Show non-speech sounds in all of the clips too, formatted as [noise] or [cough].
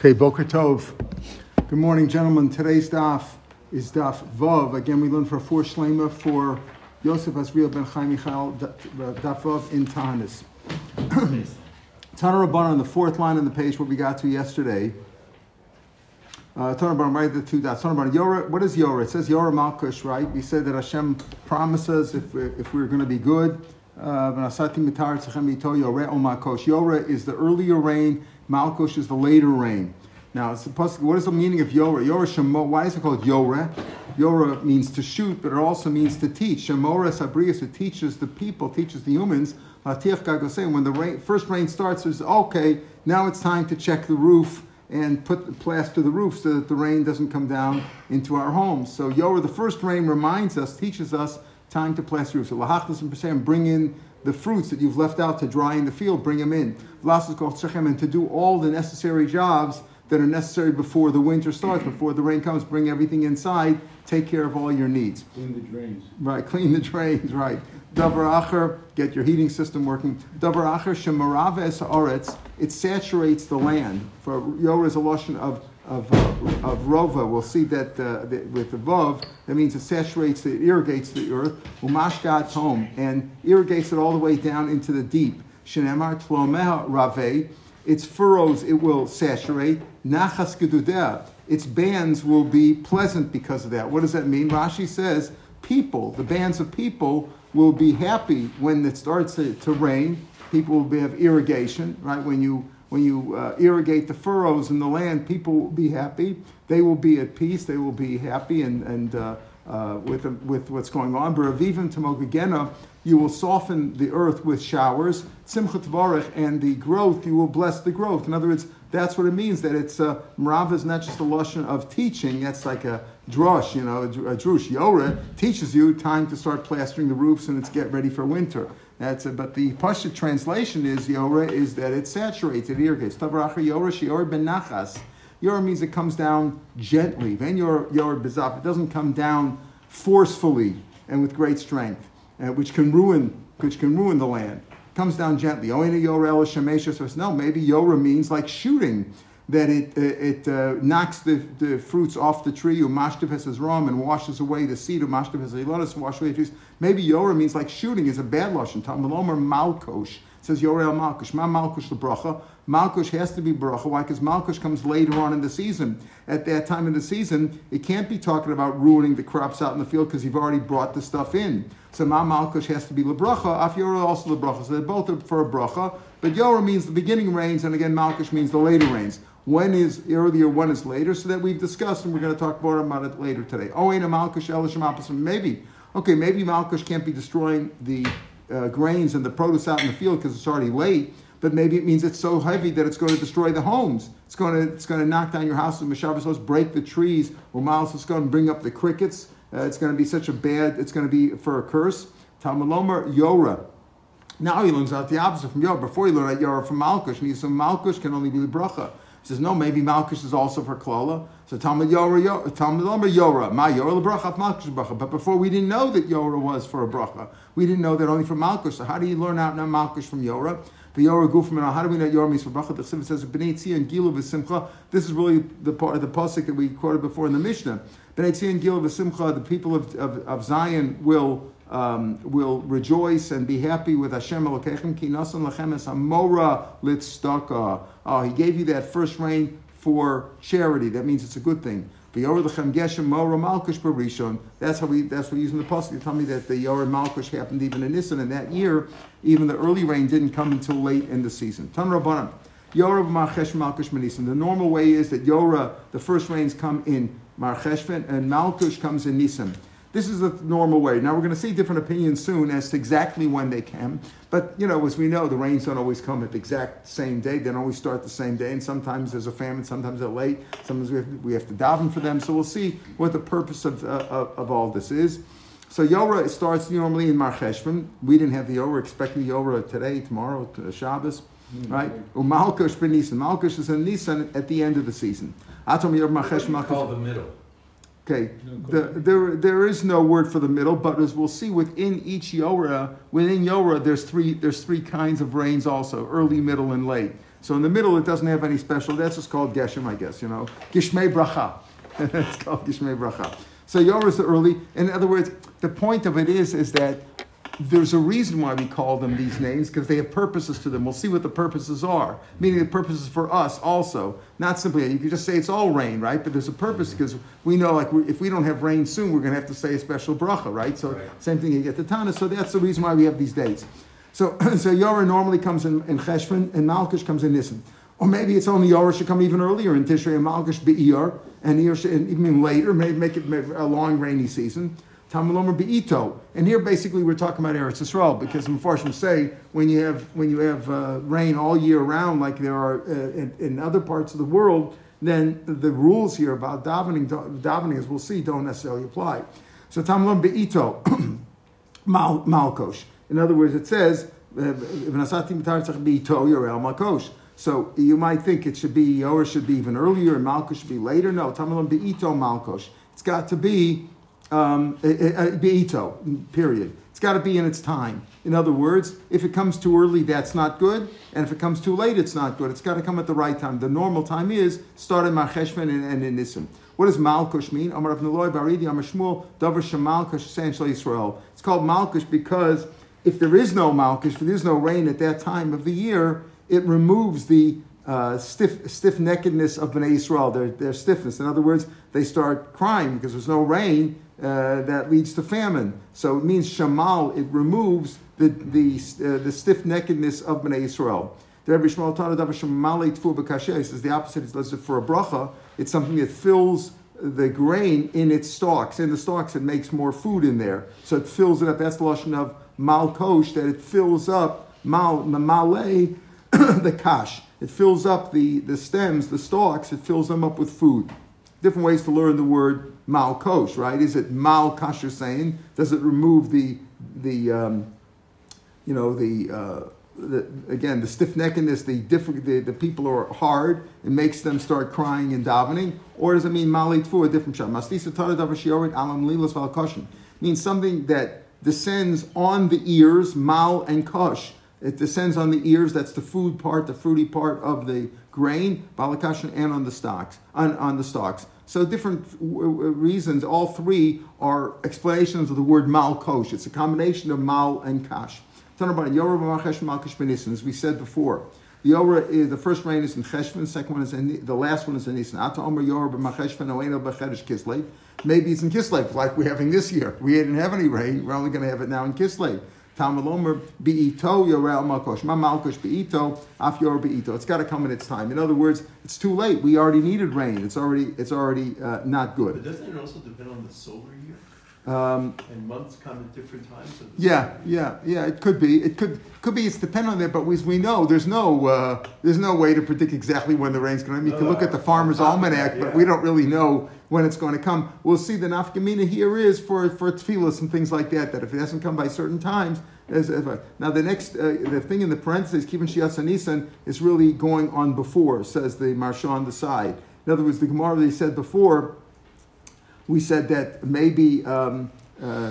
Okay, Boker Tov. Good morning, gentlemen. Today's daf is daf Vav. Again, we learn for four shlema for Yosef Asriel ben Chaim Michael, daf Vav in Tanis. [coughs] Tana on the fourth line on the page, what we got to yesterday. Uh, Tana right the two dots. Tana what is Yora? It says Yora Malkush, right? We said that Hashem promises if if we're going to be good. Uh, Banasati Mitar Zahemito, Yore Omakosh. Yora is the earlier rain Malkush is the later rain. Now, it's supposed to, what is the meaning of Yorah? Yorah Shemo, why is it called Yorah? Yorah means to shoot, but it also means to teach. Shemora Sabrias, it teaches the people, teaches the humans. Latiach when the rain, first rain starts, it's okay, now it's time to check the roof and put the plaster the roof so that the rain doesn't come down into our homes. So Yorah, the first rain reminds us, teaches us time to plaster roof. So Lahachlis and bring in the fruits that you've left out to dry in the field, bring them in. And to do all the necessary jobs that are necessary before the winter starts, before the rain comes, bring everything inside, take care of all your needs. Clean the drains. Right, clean the drains, right. Davar acher, get your heating system working. Davar acher shemarav es aretz, it saturates the land. For Yor is a lotion of of, uh, of rova, we'll see that, uh, with the vav, that means it saturates, it irrigates the earth, umashkat home, and irrigates it all the way down into the deep. Shenemar tlomeha rave, its furrows it will saturate. Nachas gedudeh, its bands will be pleasant because of that. What does that mean? Rashi says people, the bands of people, will be happy when it starts to, to rain. People will be, have irrigation, right? When you when you uh, irrigate the furrows in the land, people will be happy. They will be at peace. They will be happy and, and uh, uh, with, with what's going on. Beravivan Tamogagena, you will soften the earth with showers. Simchat Varech, and the growth, you will bless the growth. In other words, that's what it means, that it's, uh, Marav is not just a lotion of teaching, that's like a drush, you know, a, a drush. Yoreh teaches you time to start plastering the roofs and it's get ready for winter. That's a, but the Pasha translation is Yorah is that it saturates, it irrigates. Tavracha Yorah Shior ben Nachas. Yorah means it comes down gently. Then Yorah Bezaf. It doesn't come down forcefully and with great strength, uh, which can ruin which can ruin the land. It comes down gently. Oina Shemesha says, no, maybe Yorah means like shooting that it, it uh, knocks the, the fruits off the tree, or umashtiv has ram, and washes away the seed, umashtiv has and washes away the trees. Maybe Yorah means like shooting is a bad lashon. Talmulomer malkosh says Yorel malkosh. Ma malkosh the bracha. Malkush has to be bracha. Why? Because Malkush comes later on in the season. At that time in the season, it can't be talking about ruining the crops out in the field because you've already brought the stuff in. So Ma Malkush has to be lebracha. Af Yorah also lebracha. So they're both for a bracha. But Yorah means the beginning rains, and again Malkush means the later rains. When is earlier, when is later, so that we've discussed, and we're going to talk more about it later today. Oh, ain't a Malkush Elishim Maybe. Okay, maybe Malkush can't be destroying the uh, grains and the produce out in the field because it's already late but maybe it means it's so heavy that it's going to destroy the homes. It's going to, it's going to knock down your house with Mashavas, break the trees, or Miles is going to bring up the crickets. Uh, it's going to be such a bad, it's going to be for a curse. Talmulomer Yora. Now he learns out the opposite from Yora. Before he learned out Yora from Malkush, and he says Malkush can only be the bracha. Says, no, maybe Malkush is also for Klola. So Talmud Yora, Talmud Lomer Yora, my Yora bracha, Malkush bracha. But before we didn't know that Yora was for a bracha. We didn't know that only for Malkush. So how do you learn out now Malkush from Yora? The Yorah Gufman, how do we know Yorah means for bracha? The Chsiv says, Tzia and Gilu v'simcha. This is really the part of the pasuk that we quoted before in the Mishnah. Tzia and Gilu v'simcha, the people of, of, of Zion will um, will rejoice and be happy with Hashem Elokechem ki nasan lachem es amora litstaka. Oh, he gave you that first rain for charity. That means it's a good thing. That's how we that's what we use in the pasuk. You tell me that the Yor Malkush happened even in Nisan, and that year, even the early rain didn't come until late in the season. Tan Rabbanim. Yorah Marchesh Malkush Manisan. The normal way is that Yorah, the first rains come in Marcheshvan, and Malkush comes in Nisan. This is the normal way. Now we're going to see different opinions soon as to exactly when they come. But you know, as we know, the rains don't always come at the exact same day. They don't always start the same day, and sometimes there's a famine, sometimes they're late. Sometimes we have, we have to daven for them. So we'll see what the purpose of, uh, of, of, all this is. So Yorah starts normally in Mar Cheshvan. We didn't have the Yorah, expecting the Yorah today, tomorrow, to Shabbos. Mm-hmm. Right? Umalkush ben Nisan. Malkush is in Nisan at the end of the season. Atom Yorah Mar Cheshvan. Call the middle. Okay, the, there, there is no word for the middle, but as we'll see within each Yorah, within Yorah, there's three, there's three kinds of rains also, early, middle, and late. So in the middle, it doesn't have any special. That's just called Geshem, I guess. You know, Gishmei Bracha. [laughs] it's called Gishmei Bracha. So Yor is the early. In other words, the point of it is is that there's a reason why we call them these names because they have purposes to them. We'll see what the purposes are, meaning the purposes for us also. Not simply you could just say it's all rain, right? But there's a purpose because we know like we, if we don't have rain soon, we're going to have to say a special bracha, right? So Right. same thing you get the Tana. So that's the reason why we have these dates. So [clears throat] so Yorah normally comes in, in Cheshvan and Malkush comes in Nisan. Or maybe it's only Yorah should come even earlier in Tishrei and Malkush Be'ir and Iyar should and even later, maybe make it a long rainy season. Tamalomer Be'ito. And here basically we're talking about Eretz Yisrael because Mepharshim say when you have when you have uh, rain all year round like there are uh, in, in other parts of the world, then the rules here about davening, davening as we'll see, don't necessarily apply. So Tamalomer Be'ito. [clears throat] Mal, Malkosh. In other words, it says, uh, "V'nasati mitar tzach beito. So you might think it should be, or it should be even earlier, and Malkosh should be later. No, Tamalam beito Malkosh. It's got to be um, uh, uh, beito, period. It's got to be in its time. In other words, if it comes too early, that's not good, and if it comes too late, it's not good. It's got to come at the right time. The normal time is start in Marcheshvan and, and in Nisim. What does Malkush mean? Amar Rav Neloi Baridi Amar Shmuel Davar Shem Malkush Saint Yisrael. It's called Malkush because if there is no Malkush, if there is no rain at that time of the year, it removes the uh, stiff stiff neckedness of Bnei Yisrael, their, their stiffness. In other words, they start crying because there's no rain. Uh, that leads to famine. So it means shamal. It removes the the uh, the stiff neckedness of Bnei Yisrael. The Rebbe taught davar shamalei tfu b'kasher. He says the opposite is listed for a bracha. It's something that fills the grain in its stalks. In the stalks, it makes more food in there, so it fills it up. That's the lashon of malkosh that it fills up mal the [coughs] kash. It fills up the the stems, the stalks. It fills them up with food. Different ways to learn the word malkosh, right? Is it mal kasher saying? Does it remove the the um, you know the, uh, the again the stiff neckedness, the different the, the people are hard, it makes them start crying and davening, or does it mean malit for a different shot? Mastisa tada davar shiorit alam lilas valkoshin means something that descends on the ears, mal and kosh. It descends on the ears. That's the food part, the fruity part of the grain, balakashin, and on the stocks, On, on the stalks. So different w- w- reasons. All three are explanations of the word malkosh. It's a combination of mal and kash. As we said before. The Yorah is the first rain is in Cheshvan, second one is in the last one is in Nisan. Maybe it's in Kislev, like we're having this year. We didn't have any rain. We're only going to have it now in Kislev. Talmud Omer beito yorel malkosh. Ma malkosh beito af yor beito. It's got to come in its time. In other words, it's too late. We already needed rain. It's already it's already uh, not good. But doesn't it also depend on the solar year? Um, And months come at different times? yeah, yeah, yeah. It could be. It could could be. It's dependent on that. But as we know, there's no uh, there's no way to predict exactly when the rain's going to. Come. You can look at the farmer's almanac, but we don't really know when it's going to come. We'll see. The nafkamina here is for for tefillas and things like that. That if it hasn't come by certain times. I- now the next uh, the thing in the parentheses, Kivin Shiatsa Nisan, is really going on before, says the Marsha on the side. In other words, the Gemara they said before, we said that maybe um, uh,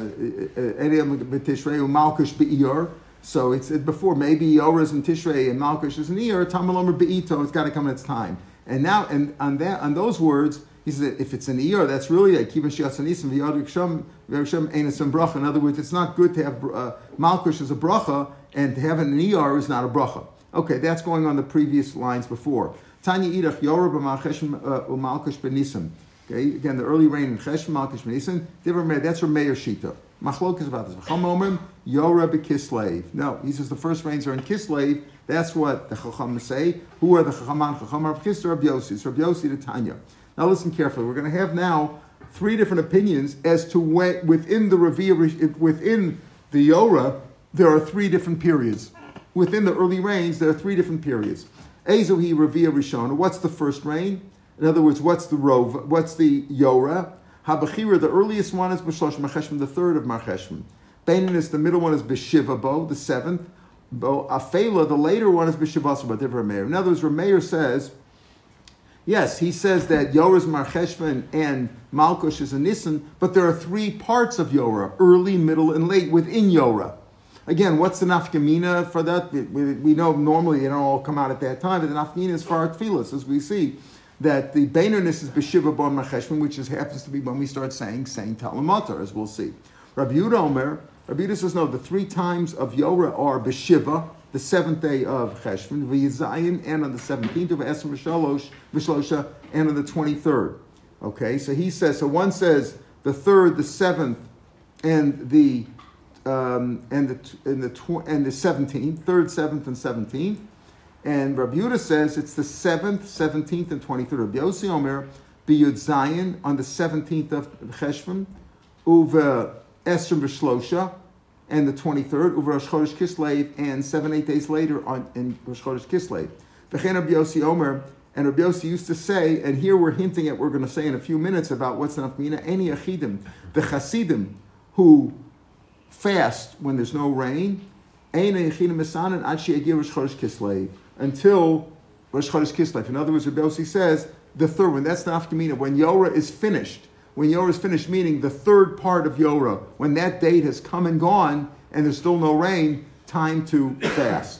b'Tishrei u'Malkush be'iyur. So it's it before maybe Yor is in Tishrei and Malkush is in Iyur. Tamalomer be'ito. It's got to come in its time. And now, and on that, on those words, he says if it's an Iyur, that's really a kivin shiatzanisim v'yad riksham v'yarisham einasam bracha. In other words, it's not good to have uh, Malkush as a bracha and to have an ER is not a bracha. Okay, that's going on the previous lines before. Tanya idach Yor b'Malkush uh, u'Malkush b'Nisim. Okay, again, the early rain in Chesh, Malkish, Nisan, that's where Meir Shita. Machlok is about this. Chacham Omer, Yoreh Kislev. No, he says the first rains are in Kislev. That's what the Chacham say. Who are the Chachaman? Chacham of Kislev, Rabbi Yossi. It's Yossi to Tanya. Now listen carefully. We're going to have now three different opinions as to when, within the Ravia, within the Yoreh, there are three different periods. Within the early rains, there are three different periods. Ezohi Ravia Rishon. What's the first rain? In other words, what's the rov? What's the Yoreh? Habachira, the earliest one is B'shlosh Marcheshvan, the third of Marcheshvan. Beinin the middle one is B'shiva Bo, the seventh. Bo Afela, the later one is B'shivasa Bo, different. In other words, Rameir says, yes, he says that Yoreh is Marcheshvan and Malkush is a Nisan, but there are three parts of Yoreh, early, middle, and late within Yoreh. Again, what's the nafkamina for that? We, we, know normally they don't all come out at that time, but the nafkamina is for our tefillas, as we see that the Bainerness is Beshiva Bar Macheshman, which is, happens to be when we start saying Saint Talamatar, as we'll see. Rabbi Yehuda Omer, Rabbi Yehuda says, no, the three times of Yorah are Beshiva, the seventh day of Cheshvan, V'yizayin, and on the 17th of Esrim V'shlosha, and on the 23rd. Okay, so he says, so one says the third, the seventh, and the um, and the and the tw- and the seventeenth, third, seventh, and seventeenth. And Rabbi Yehuda says it's the seventh, seventeenth, and twenty-third. Rabbi Yossi Omer biyud Zayin on the seventeenth of Cheshvan, uva Esrim v'Shlosha, and the twenty-third, uva Rosh Chodesh Kislev, and seven, eight days later on in Rosh Chodesh Kislev. V'chein Rabbi Yossi Omer. And Rabbi Yossi used to say, and here we're hinting at, we're going to say in a few minutes about what's the nafmina, any achidim, the chasidim who fast when there's no rain, until Rosh Chodesh Kislev. In other words, Rabbi Yossi says the third one. That's nafkamina. When Yorah is finished, when Yorah is finished, meaning the third part of Yorah, when that date has come and gone and there's still no rain, time to fast.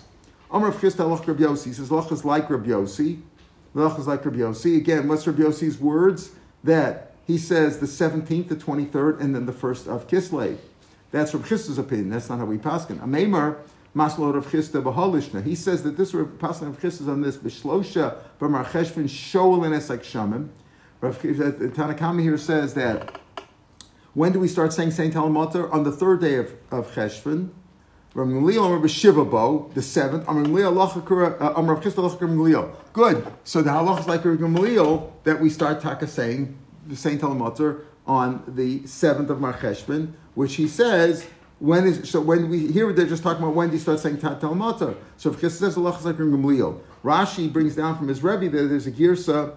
Amr Rav Chisda Lach Rabbi says Lach is like Rabbi. Lach is like Rabbi. Again, what's Rabbi words? That he says the 17th, the 23rd, and then the 1st of Kislev. That's Rav Chisda's opinion. That's not how we paskin. Ameimar Maslot of Chisda b'Holishna. He says that this paskin of Chisda is on this b'Shlosha b'Mar Cheshvin Shoel and Esek Shamim. Uh, Tanakama here says that when do we start saying Saint Talamatar? On the third day of, of Cheshvan. The seventh. Uh, Good. So the halach is like Gamaliel that we start taka saying the Saint Talamatar on the seventh of Marcheshvan, which he says when is so when we here they're just talking about when do you start saying Tatel Matar. So if says Allah Gamliel, Rashi brings down from his Rebbe that there's a girsa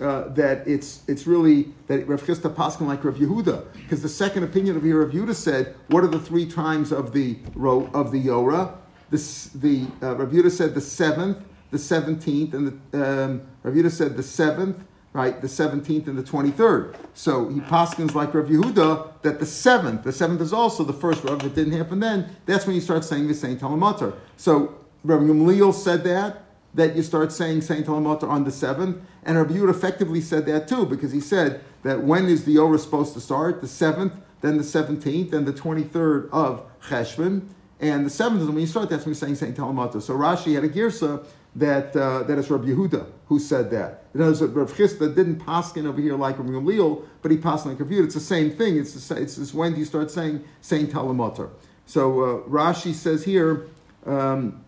uh, that it's it's really that Rav Chisda Paskin like Rav Yehuda because the second opinion of Rav Yehuda said what are the three times of the row of the Yorah? This the uh, Rav Yehuda said the seventh, the seventeenth, and the um, Rav Yehuda said the seventh, right, the 17th and the 23rd. So he paskins like Rav Yehuda that the 7th, the 7th is also the first Rav, it didn't happen then, that's when you start saying the Saint Talamatar. So Rav Gamliel said that, that you start saying Saint Talamatar on the 7th, and Rav Yehuda effectively said that too, because he said that when is the Yorah supposed to start? The 7th, then the 17th, then the 23rd of Cheshvan, and the 7th is when you start, that's when you're saying Saint Talamatar. So Rashi had a girsa that uh, that is Rabbi Yehuda who said that. In other words, Rav Chisda didn't paskin over here like Rabbi Gamliel, but he passed like Rabbi Yehuda. It's the same thing. It's the, it's, it's when do you start saying saying Talamatar. So uh, Rashi says here, um,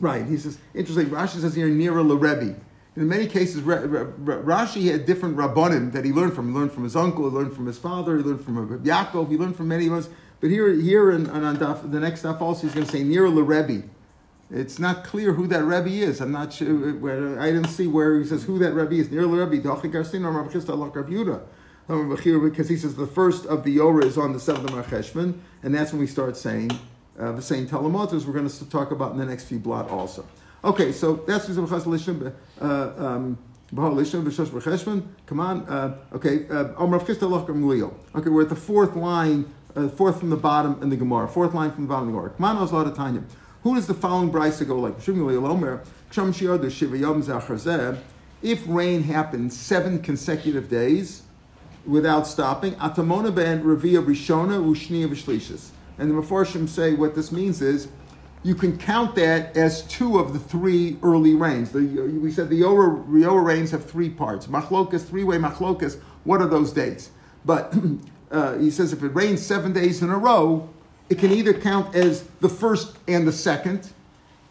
right? He says interesting. Rashi says here nearer Rebbe. In many cases, Rashi had different rabbanim that he learned from. He learned from his uncle, he learned from his father, he learned from Yaakov, he learned from many of us. But here, here, and on, the next stuff also, he's going to say near Rebbe. It's not clear who that Rebbe is. I'm not sure uh, where I didn't see where he says who that Rebbe is. The Rebbe, because he says the first of the Yorah is on the seventh of Marcheshvan, and that's when we start saying uh, the same Talamotas we're going to talk about in the next few blot also. Okay, so that's uh, um, Come on. Okay, Uh, okay. Uh, okay, we're at the fourth line, uh, fourth from the bottom in the Gemara. Fourth line from the bottom of the Gemara. Come on, Ozla who does the following brisa go like? If rain happens seven consecutive days without stopping, atamona ben revia rishona ushniya v'shlishis. And the Mepharshim say what this means is you can count that as two of the three early rains. The, we said the Yorah, rains have three parts. Machlokas, three-way machlokas, what are those dates? But [clears throat] uh, he says if it rains seven days in a row, it can either count as the first and the second,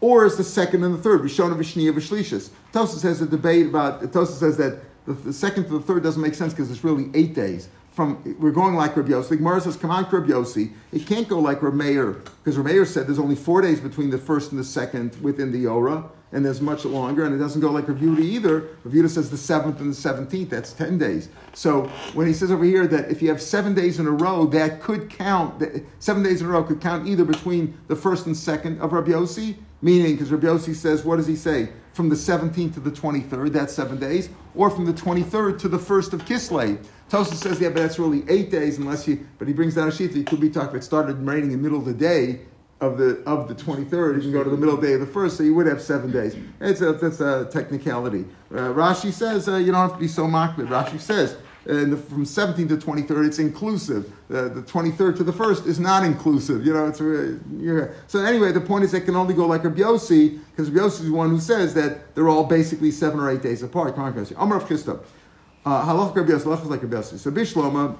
or as the second and the third. Rishona v'shniya v'shlishis. Tosa says a debate about. Tosa says that the, the, second to the third doesn't make sense because it's really eight days. From we're going like Rabbi Yossi. The Gemara says, "Come on, Rabbi Yossi." It can't go like Rabbi Meir because Rabbi Meir said there's only four days between the first and the second within the Yorah and there's much longer, and it doesn't go like Rav Yehuda either. Rav Yehuda says the seventh and the seventeenth. That's ten days. So when he says over here that if you have seven days in a row, that could count. Seven days in a row could count either between the first and second of Rabbi Yossi, meaning because Rabbi Yossi says, what does he say? From the seventeenth to the twenty-third, that's seven days, or from the twenty-third to the first of Kislev. Tosa says, yeah, but that's really eight days, unless you. But he brings down a sheet that could be talking. If it started raining in the middle of the day, of the of the 23rd. You can go to the middle day of the first, so you would have seven days. It's a, that's a technicality. Uh, Rashi says uh, you don't have to be so makbid. Rashi says and the, from 17th to 23rd, it's inclusive. Uh, the 23rd to the 1st is not inclusive. You know, it's uh. So anyway, the point is it can only go like a Yossi, because Yossi is the one who says that they're all basically seven or eight days apart. Amar Rav Chisda. Halach Rabbi Yossi, halach like Rabbi Yossi. So Bishloma,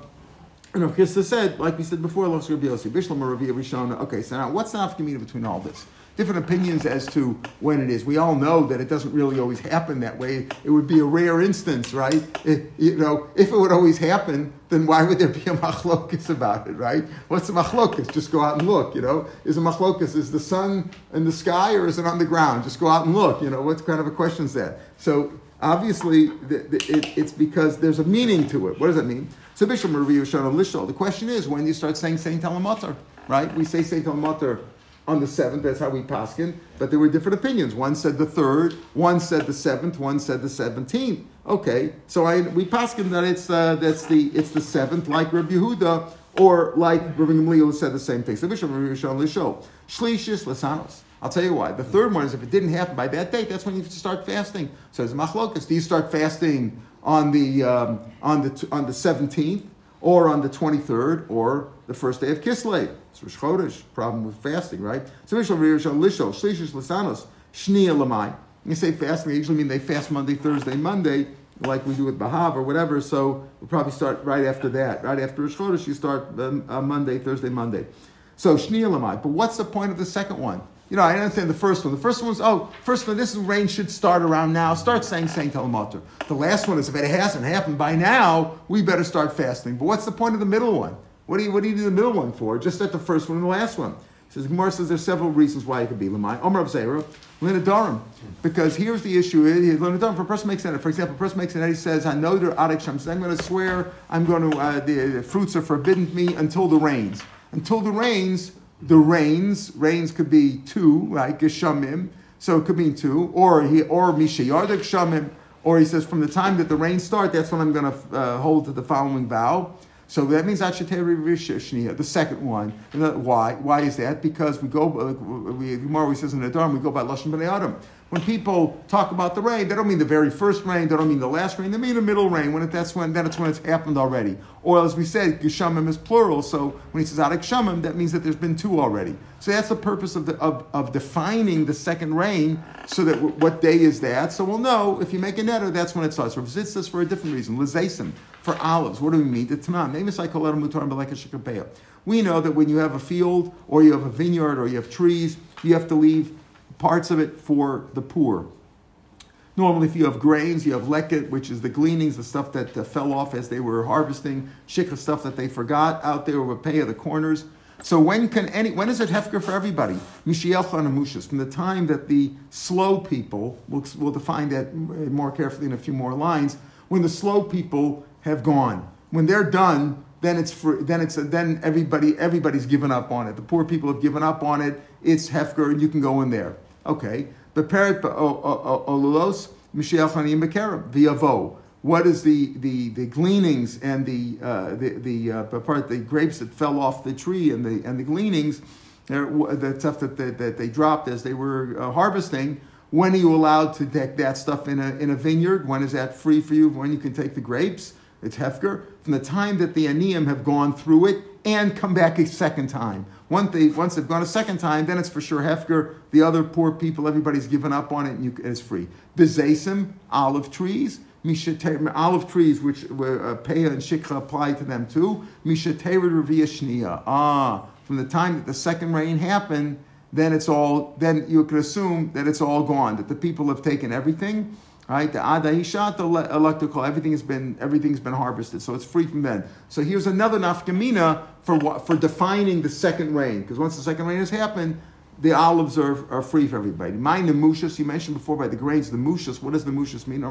and Rav Chisda said, like we said before, halach Rabbi Yossi, Bishloma Rabbi Rishona. Okay, so now what's the afkamina between all this? different opinions as to when it is. We all know that it doesn't really always happen that way. It would be a rare instance, right? It, you know, if it would always happen, then why would there be a machlokus about it, right? What's a machlokus? Just go out and look, you know? Is a machlokus, is the sun in the sky or is it on the ground? Just go out and look, you know? What kind of a question is that? So obviously, the, the, it, it's because there's a meaning to it. What does that mean? So Bishop Maria Shana Lishol, the question is when do you start saying Saint Telematar, right? We say Saint Telematar on the seventh. That's how we paskin. But there were different opinions. One said the third, one said the seventh, one said the seventeenth. Okay, so I we paskin that it's uh, that's the it's the seventh, like Rabbi Yehuda, or like Rabbi Gamliel said the same thing. So Bishop Rabbi Yishon Lisho Shlishis Lasanos. I'll tell you why. The third one is if it didn't happen by that date, that's when you start fasting. So it's machlokas. Do you start fasting on the um, on the on the seventeenth? or on the 23rd, or the first day of Kislev. It's Rosh Chodesh, problem with fasting, right? So Mishal Rishon Lisho, Shlishis Lasanos, Shnia Lamai. You say fasting, they usually mean they fast Monday, Thursday, Monday, like we do with Bahav or whatever, so we'll probably start right after that. Right after Rosh Chodesh, you start um, uh, Monday, Thursday, Monday. So Shnia. But what's the point of the second one? You know, I understand the first one. The first one was, oh, first one, this rain should start around now. Start saying saying Telemater. The last one is, if it hasn't happened by now, we better start fasting. But what's the point of the middle one? What do you, what do, you do the middle one for? Just at the first one and the last one. Says Gemara says there's several reasons why it could be Lamai. Omer of Zera, Linadarim. Because here's the issue: Linadarim. For a person makes an for example, a person makes an he says, "I know they're Adik Shem." I'm going to swear I'm going to uh, the, the fruits are forbidden to me until the rains. Until the rains, the rains. Rains could be two, right? Geshamim. So it could mean two, or he or Mishayardik Shamim, or he says from the time that the rains start, that's when I'm going to uh, hold to the following vow. So that means Shnia, the second one. why? Why is that? Because we go, uh, we, Gemara says in the Dharm, we go by Lashon B'nai Adam. When people talk about the rain, they don't mean the very first rain, they don't mean the last rain, they mean the middle rain. When it, that's when, then it's when it's happened already. Or as we said, Geshamim is plural, so when he says Adik Shamim, that means that there's been two already. So that's the purpose of, the, of, of defining the second rain, so that w- what day is that? So we'll know if you make a netter, that's when it starts. Rav Zitz for a different reason. Lizasim, for olives. What do we mean? The Tamam. We know that when you have a field, or you have a vineyard, or you have trees, you have to leave parts of it for the poor. Normally, if you have grains, you have leket, which is the gleanings, the stuff that uh, fell off as they were harvesting, shikha stuff that they forgot out there with pay of the corners. So when can any when is it hefker for everybody? Mishiel Chanamushas, from the time that the slow people, we'll, we'll define that more carefully in a few more lines, when the slow people have gone. When they're done, then it's for, then it's then everybody everybody's given up on it. The poor people have given up on it. It's hefker, and you can go in there. Okay. Beperet olulos mishiach hanim bekerem v'yavo. What is the, the, the gleanings and the uh, the the uh, part the grapes that fell off the tree and the and the gleanings, the stuff that they, that they dropped as they were uh, harvesting. When are you allowed to take that stuff in a in a vineyard? When is that free for you? When you can take the grapes? It's hefker from the time that the aniyim have gone through it and come back a second time. Once, they, once they've gone a second time, then it's for sure Hefker. The other poor people, everybody's given up on it, and you, it's free. Bezesim, olive trees. Olive trees, which uh, Peah and Shikha apply to them too. Mishaterid Shnia. Ah, from the time that the second rain happened, then it's all, then you could assume that it's all gone, that the people have taken everything Right? The adahishat electrical, everything has been everything's been harvested, so it's free from then. So here's another nafkamina for for defining the second rain, because once the second rain has happened, the olives are, are free for everybody. Mind the mushas you mentioned before by the grains, the mushas. What does the mushas mean?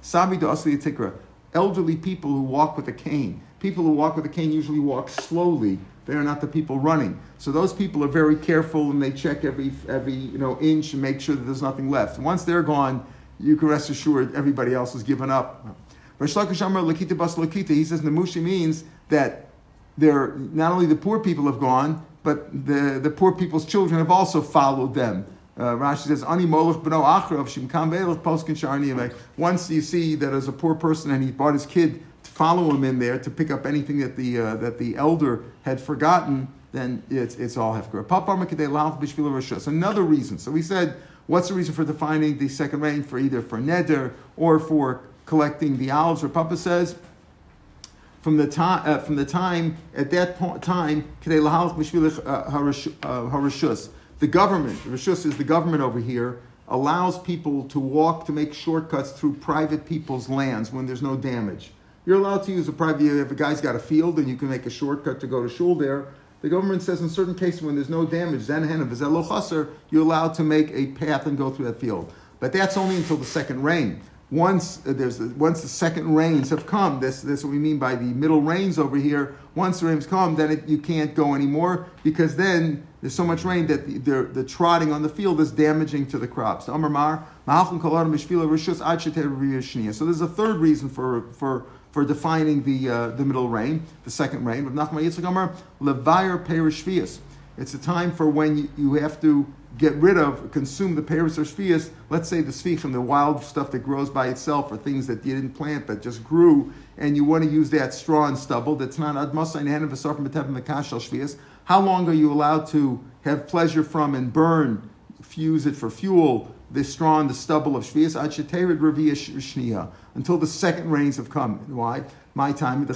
Sabi tikra. Elderly people who walk with a cane. People who walk with a cane usually walk slowly. They are not the people running. So those people are very careful and they check every every you know inch and make sure that there's nothing left. Once they're gone, you can rest assured everybody else has given up. He says Nemushi means that they're, not only the poor people have gone, but the, the poor people's children have also followed them. Uh, Rashi says, "Ani b'no Once you see that as a poor person and he brought his kid to follow him in there to pick up anything that the uh, that the elder had forgotten, then it's it's all hefker. Another reason. So we said, what's the reason for defining the second rain for either for neder or for collecting the olives? Or Papa says from the time uh, from the time at that point, time uh, harashus. The government, Rishus is the government over here, allows people to walk to make shortcuts through private people's lands when there's no damage. You're allowed to use a private. If a guy's got a field and you can make a shortcut to go to shul there, the government says in certain cases when there's no damage, you're allowed to make a path and go through that field. But that's only until the second rain once uh, there's the, once the second rains have come, this this what we mean by the middle rains over here. Once the rains come, then it, you can't go anymore because then there's so much rain that the, the, the trotting on the field is damaging to the crops. So there's a third reason for for for defining the uh, the middle rain, the second rain. It's a time for when you, you have to get rid of, consume the Paris or Shvias, let's say the Svichim, the wild stuff that grows by itself, or things that you didn't plant that just grew, and you want to use that straw and stubble that's not admasa in hand of how long are you allowed to have pleasure from and burn, fuse it for fuel, the straw and the stubble of Shvias, until the second rains have come. Why? My time,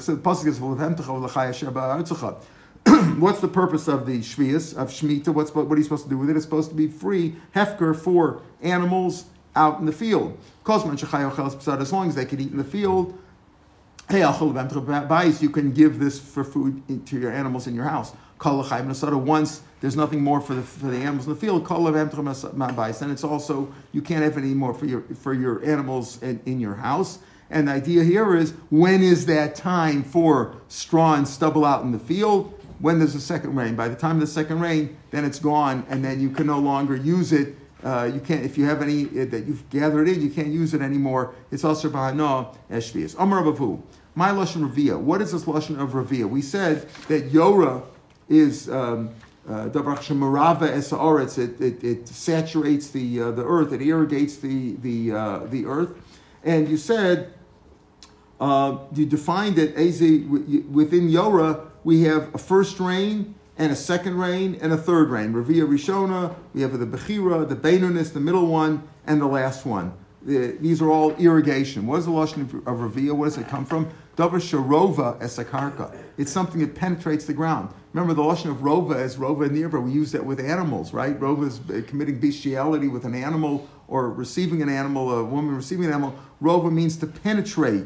[clears throat] what's the purpose of the shvius of shmita? What's what are you supposed to do with it? It's supposed to be free hefker for animals out in the field. As long as they can eat in the field, Hey, you can give this for food to your animals in your house. Once there's nothing more for the, for the animals in the field, and it's also you can't have any more for your for your animals in, in your house. And the idea here is when is that time for straw and stubble out in the field? when there's a second rain. By the time of the second rain, then it's gone, and then you can no longer use it. Uh, you can't if you have any uh, that you've gathered in, you can't use it anymore. It's also bahano eshvias. Amar Bavu. My lashon ravia. What is this lashon of ravia? We said that yora is. Um, uh, it, it, it saturates the uh, the earth, it irrigates the the uh, the earth, and you said uh, you defined it as a, within Yora we have a first rain and a second rain and a third rain. Ravia Rishona, we have the Bechira, the Beinunis, the middle one, and the last one. The, these are all irrigation. What is the Lashon of Ravia? Where does it come from? Davar Sharova Esakarka. It's something that penetrates the ground. Remember, the Lashon of Rova is Rova Nirva. We use that with animals, right? Rova is committing bestiality with an animal or receiving an animal, a woman receiving an animal. Rova means to penetrate,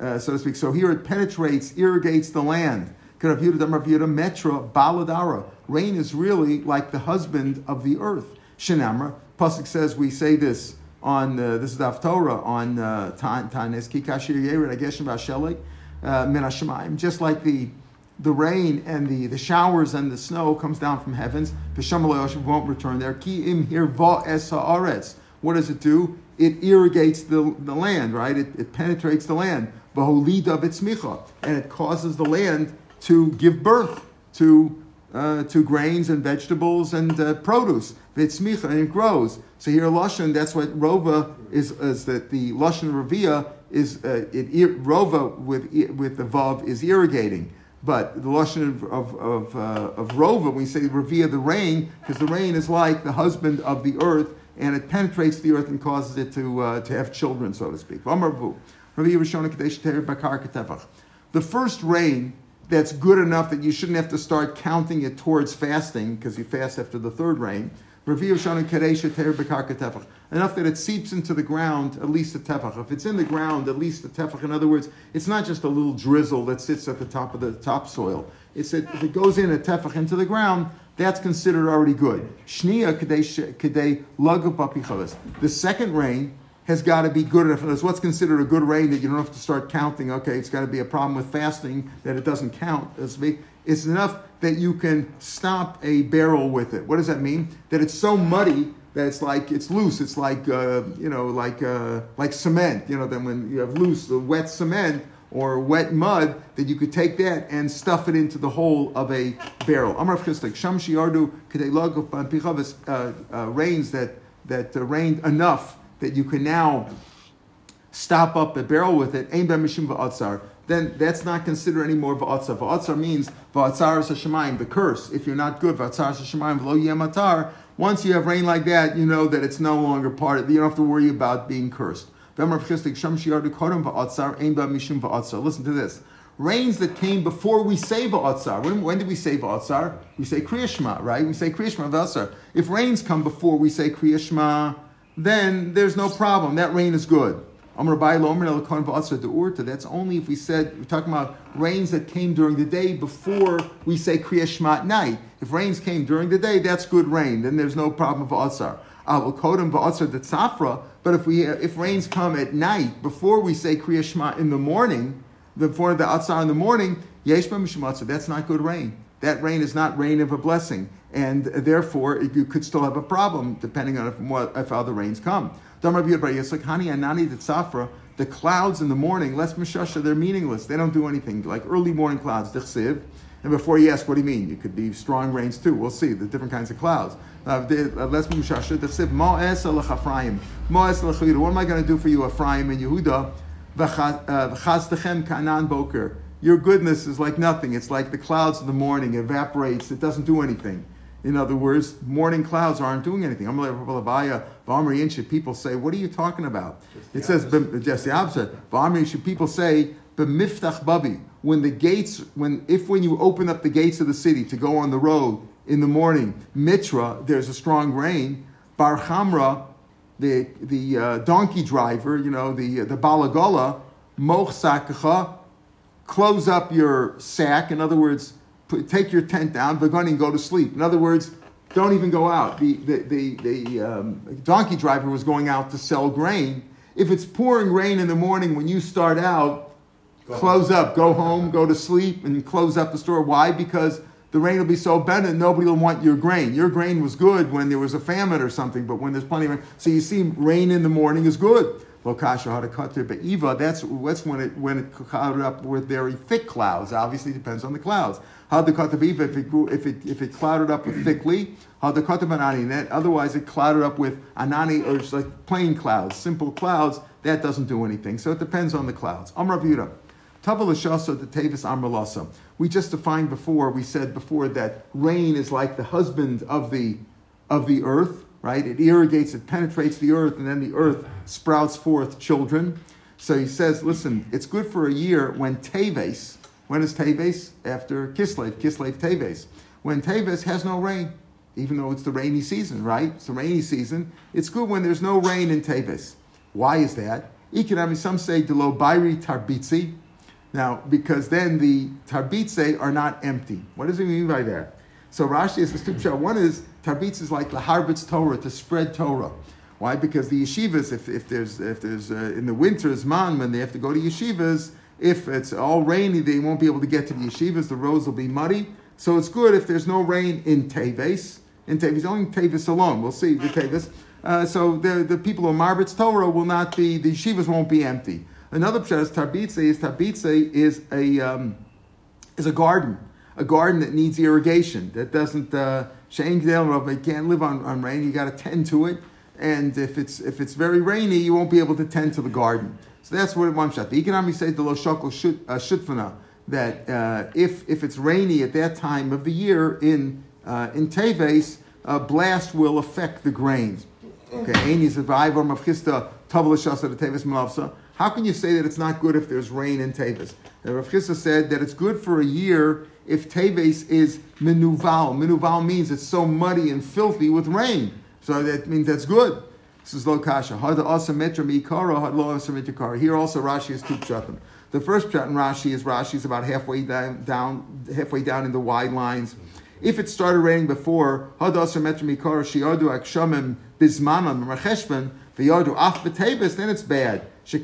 uh, so to speak. So here it penetrates, irrigates the land. Metra Baladara. Rain is really like the husband of the earth. Shinamra. Pasuk says we say this on uh, this is Torah on uh, Tanis Kikashir Yered Ageshim Vashelik uh, Min Just like the the rain and the, the showers and the snow comes down from heavens. The won't return there. Ki im hirva es What does it do? It irrigates the, the land, right? It, it penetrates the land. And it causes the land to give birth to, uh, to grains and vegetables and uh, produce. Vitzmicha, and it grows. So here, Lashon, that's what Rova is, is that the Lashon Ravia is, uh, it, Rova with, with the Vav is irrigating. But the Lashon of, of, of, uh, of Rova, when we say Ravia the rain, because the rain is like the husband of the earth, and it penetrates the earth and causes it to, uh, to have children, so to speak. The first rain that's good enough that you shouldn't have to start counting it towards fasting because you fast after the third rain. Enough that it seeps into the ground, at least a tefach. If it's in the ground, at least a tefach. In other words, it's not just a little drizzle that sits at the top of the topsoil. It's that if it goes in a tefach into the ground, that's considered already good. The second rain has got to be good enough. That's what's considered a good rain that you don't have to start counting. Okay, it's got to be a problem with fasting that it doesn't count. It's enough that you can stop a barrel with it. What does that mean? That it's so muddy that it's like it's loose. It's like uh, you know, like uh, like cement. You know, then when you have loose, the wet cement, or wet mud, that you could take that and stuff it into the hole of a barrel. Amar Chislik, Sham Shiardu uh, uh, rains that, that uh, rained enough that you can now stop up a barrel with it, Ein Mishim Va'atzar, then that's not considered any more Va'atzar. Va'atzar means Va'atzar is the curse. If you're not good, Va'atzar is V'lo Yematar, once you have rain like that, you know that it's no longer part of You don't have to worry about being cursed. Listen to this. Rains that came before we say Va'atzar. When, when did we say Va'atzar? We say Kriyashma, right? We say Kriyashma Va'atzar. If rains come before we say Kriyashma, then there's no problem. That rain is good. That's only if we said, we're talking about rains that came during the day before we say Kriya Shema at night. If rains came during the day, that's good rain. Then there's no problem for Atzar. Tsafra. But if we if rains come at night before we say Kriya Shema in the morning, before the Atzar in the morning, that's not good rain. That rain is not rain of a blessing. And therefore, you could still have a problem depending on if, if how the rains come. The clouds in the morning, less mishasha, they're meaningless. They don't do anything. Like early morning clouds, dichsiv. And before you ask, what do you mean? It could be strong rains too. We'll see the different kinds of clouds. Uh, uh, less mishasha, dichsiv. Ma'es Ephraim. Ma'es What am I going to do for you, Ephraim and Yehuda? V'chazdechem kanan boker. Your goodness is like nothing. It's like the clouds in the morning. Evaporates. It doesn't do anything. In other words, morning clouds aren't doing anything. People say, What are you talking about? It says, just the opposite. People say, B'miftach babi. When the gates, when if when you open up the gates of the city to go on the road in the morning, mitra, there's a strong rain. Bar Chamra, the the uh, donkey driver, you know, the the balagola, moch close up your sack. In other words, take your tent down, Vagani, and go to sleep. In other words, don't even go out. The, the, the, the um, donkey driver was going out to sell grain. If it's pouring rain in the morning when you start out, go close home. up, go home, go to sleep, and close up the store. Why? Because the rain will be so bad and nobody will want your grain. Your grain was good when there was a famine or something, but when there's plenty of rain. So you see, rain in the morning is good. Lokasha Hadakata Be'iva, that's, that's when it when it clouded up with very thick clouds. Obviously depends on the clouds. Hadakata Be'iva, if it grew, if it if it clouded up thickly, Hadakata Banani, that otherwise it clouded up with Anani or just like plain clouds, simple clouds, that doesn't do anything. So it depends on the clouds. Amr Yuda. Tavalashasa the Tavis Amralasa. We just defined before, we said before that rain is like the husband of the of the earth right? It irrigates, it penetrates the earth, and then the earth sprouts forth children. So he says, listen, it's good for a year when Teves, when is Teves? After Kislev, Kislev Teves. When Teves has no rain, even though it's the rainy season, right? It's the rainy season. It's good when there's no rain in Teves. Why is that? Ikinami, some say Delo Bairi Tarbitzi. Now, because then the Tarbitze are not empty. What does he mean by that? So Rashi has two pshat. One is tarbitz is like the harbitz Torah to spread Torah. Why? Because the yeshivas, if, if there's if there's uh, in the winter's man when they have to go to yeshivas, if it's all rainy, they won't be able to get to the yeshivas. The roads will be muddy. So it's good if there's no rain in Teves. In Teves, only Teves alone. We'll see the Teves. Uh, so the, the people of Marbitz Torah will not be, the yeshivas won't be empty. Another pshat is tarbitze is tarbitze is a um, is a garden a garden that needs irrigation, that doesn't, uh, it can't live on, on rain, you got to tend to it. And if it's, if it's very rainy, you won't be able to tend to the garden. So that's what one shot. The economy says the lo shokol uh, shutfana, that uh, if, if it's rainy at that time of the year in, uh, in Teves, a blast will affect the grains. Okay, how can you say that it's not good if there's rain in Teves? Rav Chisda said that it's good for a year if Teves is menuval. Menuval means it's so muddy and filthy with rain. So that means that's good. This is lo kasha. Also metra mikara, had lo also Here also Rashi is two pshatim. The first pshat Rashi is Rashi is about halfway down, halfway down in the wide lines. If it started raining before, hada also metra mikara shiadu akshamim bismanam mercheshvan v'yadu af b'teves, then it's bad. So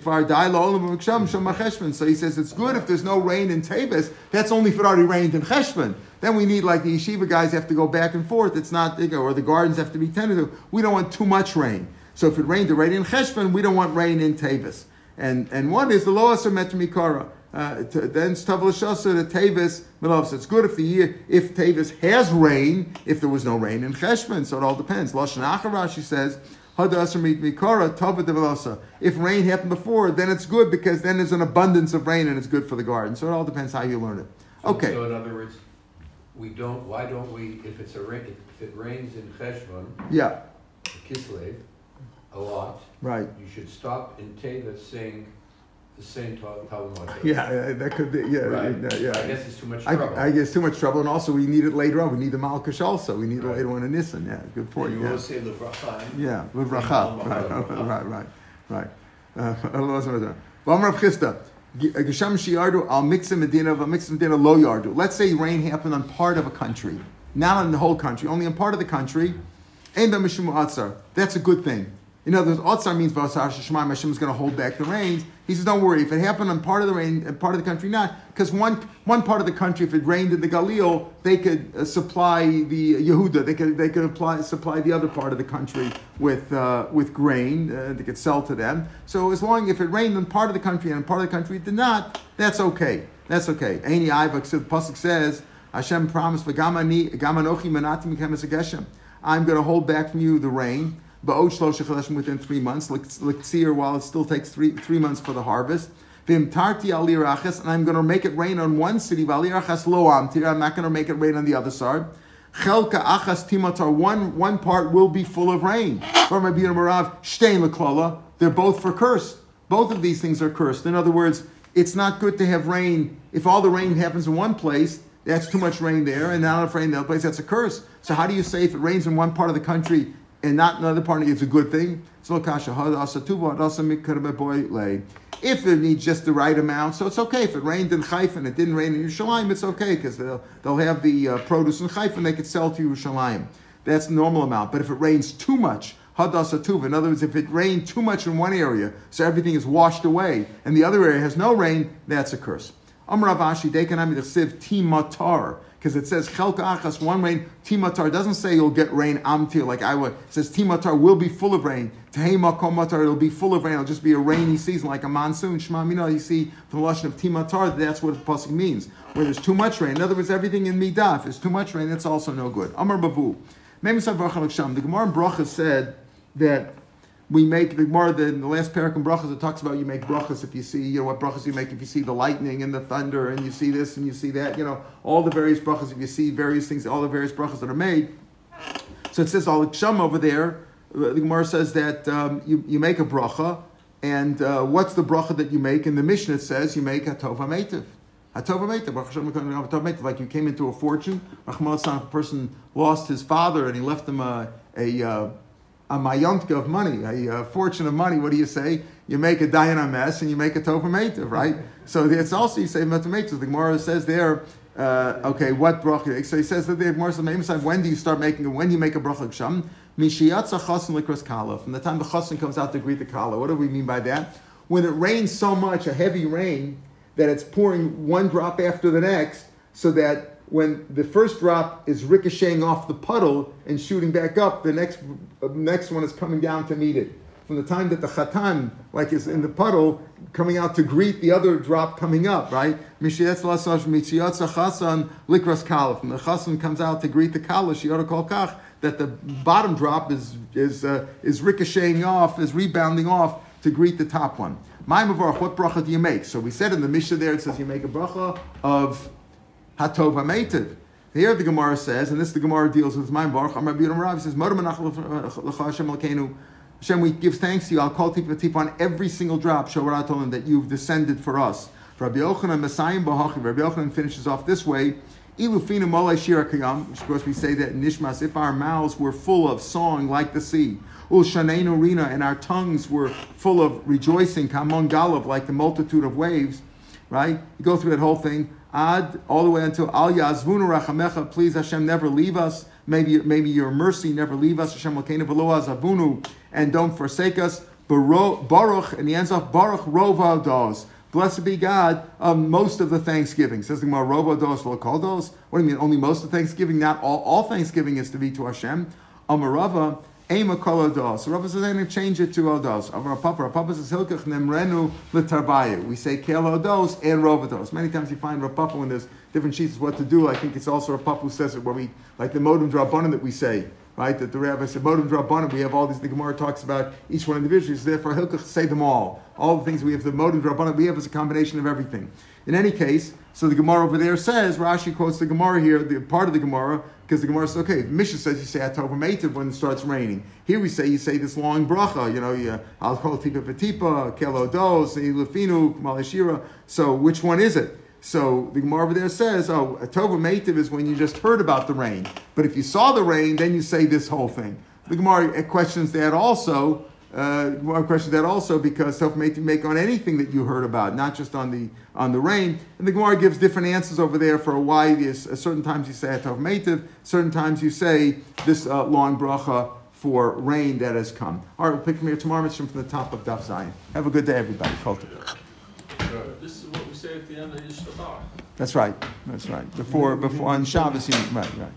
he says it's good if there's no rain in Tevis. That's only if it already rained in Cheshvan. Then we need like the yeshiva guys have to go back and forth. It's not or the gardens have to be tended to. We don't want too much rain. So if it rained already in Cheshvan, we don't want rain in Tevis. And and one is the lower metromikara. Uh, to, then Stavla Shasa the Tavis Milovs. It's good if the year if Tavis has rain, if there was no rain in Cheshvan, so it all depends. Lashon Acharashi says. If rain happened before, then it's good because then there's an abundance of rain and it's good for the garden. So it all depends how you learn it. Okay. So in other words, we don't, why don't we, if it's a rain, if it rains in Cheshvan, Yeah. Kislev, a lot, Right. you should stop in Teva saying the same Talmud. Yeah, uh, that could be. Yeah, Right. uh, yeah. I guess it's too much trouble. I guess too much trouble, and also we need it later on. We need the Malkush also. We need it Right. later on in Nissan. Yeah, good point. You Yeah, always say the bracha. yeah, with Bring Racha. Alma Right, right, right, right. Uh, [laughs] Allah Subhanahu wa Ta'ala. V'amar Rav Chisda, Gesham shiardu al mixim medina al mixim medina lo yardu. Let's say rain happened on part of a country, not on the whole country, only on part of the country. Ein ba mishum atzar. That's a good thing. In other words, atzar means vasar shemaim Hashem is going to hold back the rains. He says, don't worry. If it happened on part of the rain, part of the country not, because one one part of the country, if it rained in the Galil, they could uh, supply the Yehuda. They could they could apply, supply the other part of the country with uh, with grain. Uh, they could sell to them. So as long if it rained in part of the country and part of the country it did not, that's okay. That's okay. Any Ivak, so the pasuk says, Hashem promised. I'm going to hold back from you the rain. Within three months. L'ksir while it still takes three three months for the harvest. V'im tarti al lirachas, and I'm going to make it rain on one city. V'alirachas lo amtir. I'm not going to make it rain on the other side. Chelka achas timatar. One one part will be full of rain. From Rabbi Marav shtein. They're both for curse. Both of these things are cursed. In other words, it's not good to have rain if all the rain happens in one place. That's too much rain there, and not enough rain in the other place. That's a curse. So how do you say if it rains in one part of the country and not another part, of it's a good thing? If it needs just the right amount, so it's okay. If it rained in Haifa and it didn't rain in Yerushalayim, it's okay because they'll, they'll have the uh, produce in Haifa and they could sell to Yerushalayim. That's the normal amount. But if it rains too much, Hadas Atuva. In other words, if it rained too much in one area, so everything is washed away, and the other area has no rain, that's a curse. Amr Rav Ashi Dekanami Siv Timatar. Because it says Chelka Achas, one rain, Timatar. Doesn't say you'll get rain Amtir like I would. It says Timatar will be full of rain. Tehema Komatar, it'll be full of rain. It'll just be a rainy season like a monsoon. Shema Mina, you see from the Lashon of Timatar, that's what the Pasuk means. Where there's too much rain. In other words, everything in Midah, if there's too much rain, that's also no good. Amr Abahu. The Gemara in Bracha said that we make the more than the last parak in brachas it talks about you make brachas if you see you know what brachas you make if you see the lightning and the thunder and you see this and you see that you know all the various brachas if you see various things all the various brachas that are made. So it says al ksham over there the Gemara says that um, you, you make a bracha and uh, what's the bracha that you make? In the Mishnah says you make a tova meitiv like you came into a fortune. A person lost his father and he left him a, a, uh, a mayontka of money, a, a, fortune of money, what do you say? You make a dayan mess and you make a tova meitiv, right? So it's also, you say meitiv. The Gemara says there, uh, okay, what bracha? So he says that the Gemara says, when do you start making, when do you make a bracha gsham? Mishiyatza chasen likras kala. From the time the chasen comes out to greet the kala. What do we mean by that? When it rains so much, a heavy rain, that it's pouring one drop after the next, so that when the first drop is ricocheting off the puddle and shooting back up, the next uh, next one is coming down to meet it. From the time that the chatan, like is in the puddle, coming out to greet the other drop coming up, right? From the chasan comes out to greet the kala, that the bottom drop is is uh, is ricocheting off, is rebounding off to greet the top one. My mavarach, what bracha do you make? So we said in the Mishnah there, it says you make a bracha of hatov hametiv. Here the Gemara says, and this the Gemara deals with my mavarach. I'm Rabbi Rav. Says, "Moder menach Hashem Elkeinu." Hashem, we give thanks to you. I'll call tip on every single drop. Showarat told that you've descended for us. Rabbi Yochanan Messiah Bahachi. Rabbi Yochanan finishes off this way. Ilufina Molei Shira Kiyam, which of course we say that in Nishmas, if our mouths were full of song like the sea, Ul Shaneinu Rina, and our tongues were full of rejoicing, Kamon Galav, like the multitude of waves, right? You go through that whole thing, Ad, all the way until Al Yazvunu Rachamecha, please Hashem, never leave us. Maybe, maybe your mercy never leave us. Hashem Lakeinu V'lo Azavunu, and don't forsake us. Baruch, and he ends off Baruch Rova Dos. Blessed be God of most of the Thanksgiving. Says the dos dos. What do you mean? Only most of Thanksgiving? Not all. All Thanksgiving is to be to Hashem. Amarava, Ema kol odos. So Rabbi says, I'm going to change it to odos. Rav Papa, papa says, hilkach nemrenu l'tarbaya. We say kel odos and rovados. Many times you find Rav Papa when there's different sheets of what to do. I think it's also Rav Papa who says it where we, like the modim d'rabbanan that we say, right? That the rabbi said, modim d'rabbanan, we have all these, the Gemara talks about each one individually. So therefore, hilkach say them all. All the things we have, the modim d'rabbanan, we have is a combination of everything. In any case, so the Gemara over there says, Rashi quotes the Gemara here, the part of the Gemara, because the Gemara says, okay, Mishnah says you say Atova Meitiv when it starts raining. Here we say you say this long bracha, you know, you, Al Kol Tipa Vetipa, Kelo Dos, Lefinu, Malashira. So which one is it? So the Gemara over there says, oh, Atova Meitiv is when you just heard about the rain. But if you saw the rain, then you say this whole thing. The Gemara questions that also. Uh, questions that also because Meitiv make on anything that you heard about, not just on the on the rain. And the Gemara gives different answers over there for why this. Uh, certain times you say Atov Meitiv, certain times you say this uh, long bracha for rain that has come. All right, we'll pick from here tomorrow. It's from the top of Daf Zayin. Have a good day, everybody. Kultiv. This is what we say at the end of Yishtabach. That's right. That's right. Before before on Shabbos, you, right, right.